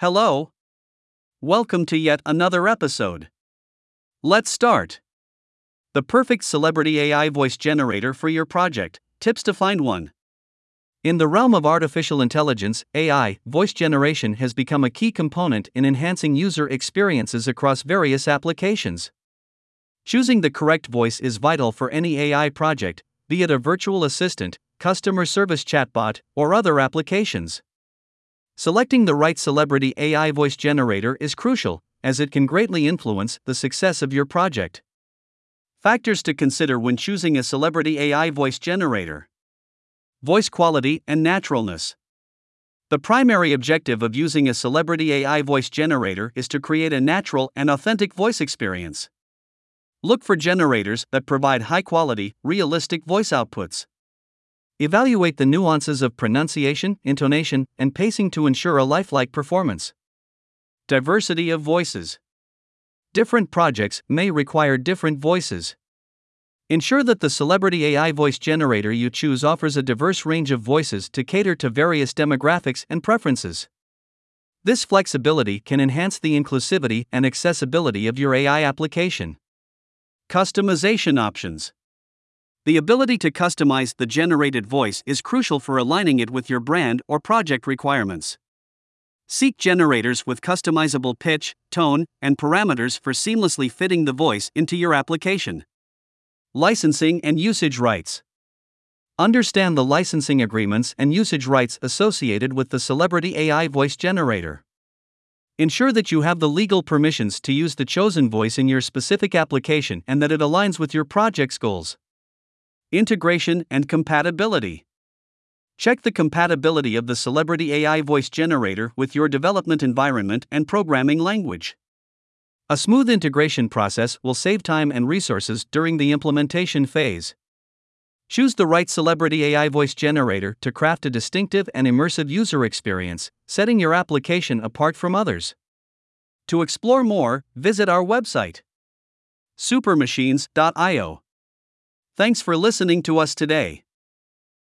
Hello. Welcome to yet another episode. Let's start. The perfect celebrity AI voice generator for your project. Tips to find one. In the realm of artificial intelligence, AI, voice generation has become a key component in enhancing user experiences across various applications. Choosing the correct voice is vital for any AI project, be it a virtual assistant, customer service chatbot, or other applications. Selecting the right celebrity AI voice generator is crucial, as it can greatly influence the success of your project. Factors to consider when choosing a celebrity AI voice generator Voice quality and naturalness. The primary objective of using a celebrity AI voice generator is to create a natural and authentic voice experience. Look for generators that provide high quality, realistic voice outputs. Evaluate the nuances of pronunciation, intonation, and pacing to ensure a lifelike performance. Diversity of voices. Different projects may require different voices. Ensure that the celebrity AI voice generator you choose offers a diverse range of voices to cater to various demographics and preferences. This flexibility can enhance the inclusivity and accessibility of your AI application. Customization options. The ability to customize the generated voice is crucial for aligning it with your brand or project requirements. Seek generators with customizable pitch, tone, and parameters for seamlessly fitting the voice into your application. Licensing and usage rights. Understand the licensing agreements and usage rights associated with the Celebrity AI voice generator. Ensure that you have the legal permissions to use the chosen voice in your specific application and that it aligns with your project's goals. Integration and compatibility. Check the compatibility of the Celebrity AI voice generator with your development environment and programming language. A smooth integration process will save time and resources during the implementation phase. Choose the right celebrity AI voice generator to craft a distinctive and immersive user experience, setting your application apart from others. To explore more, visit our website supermachines.io. Thanks for listening to us today.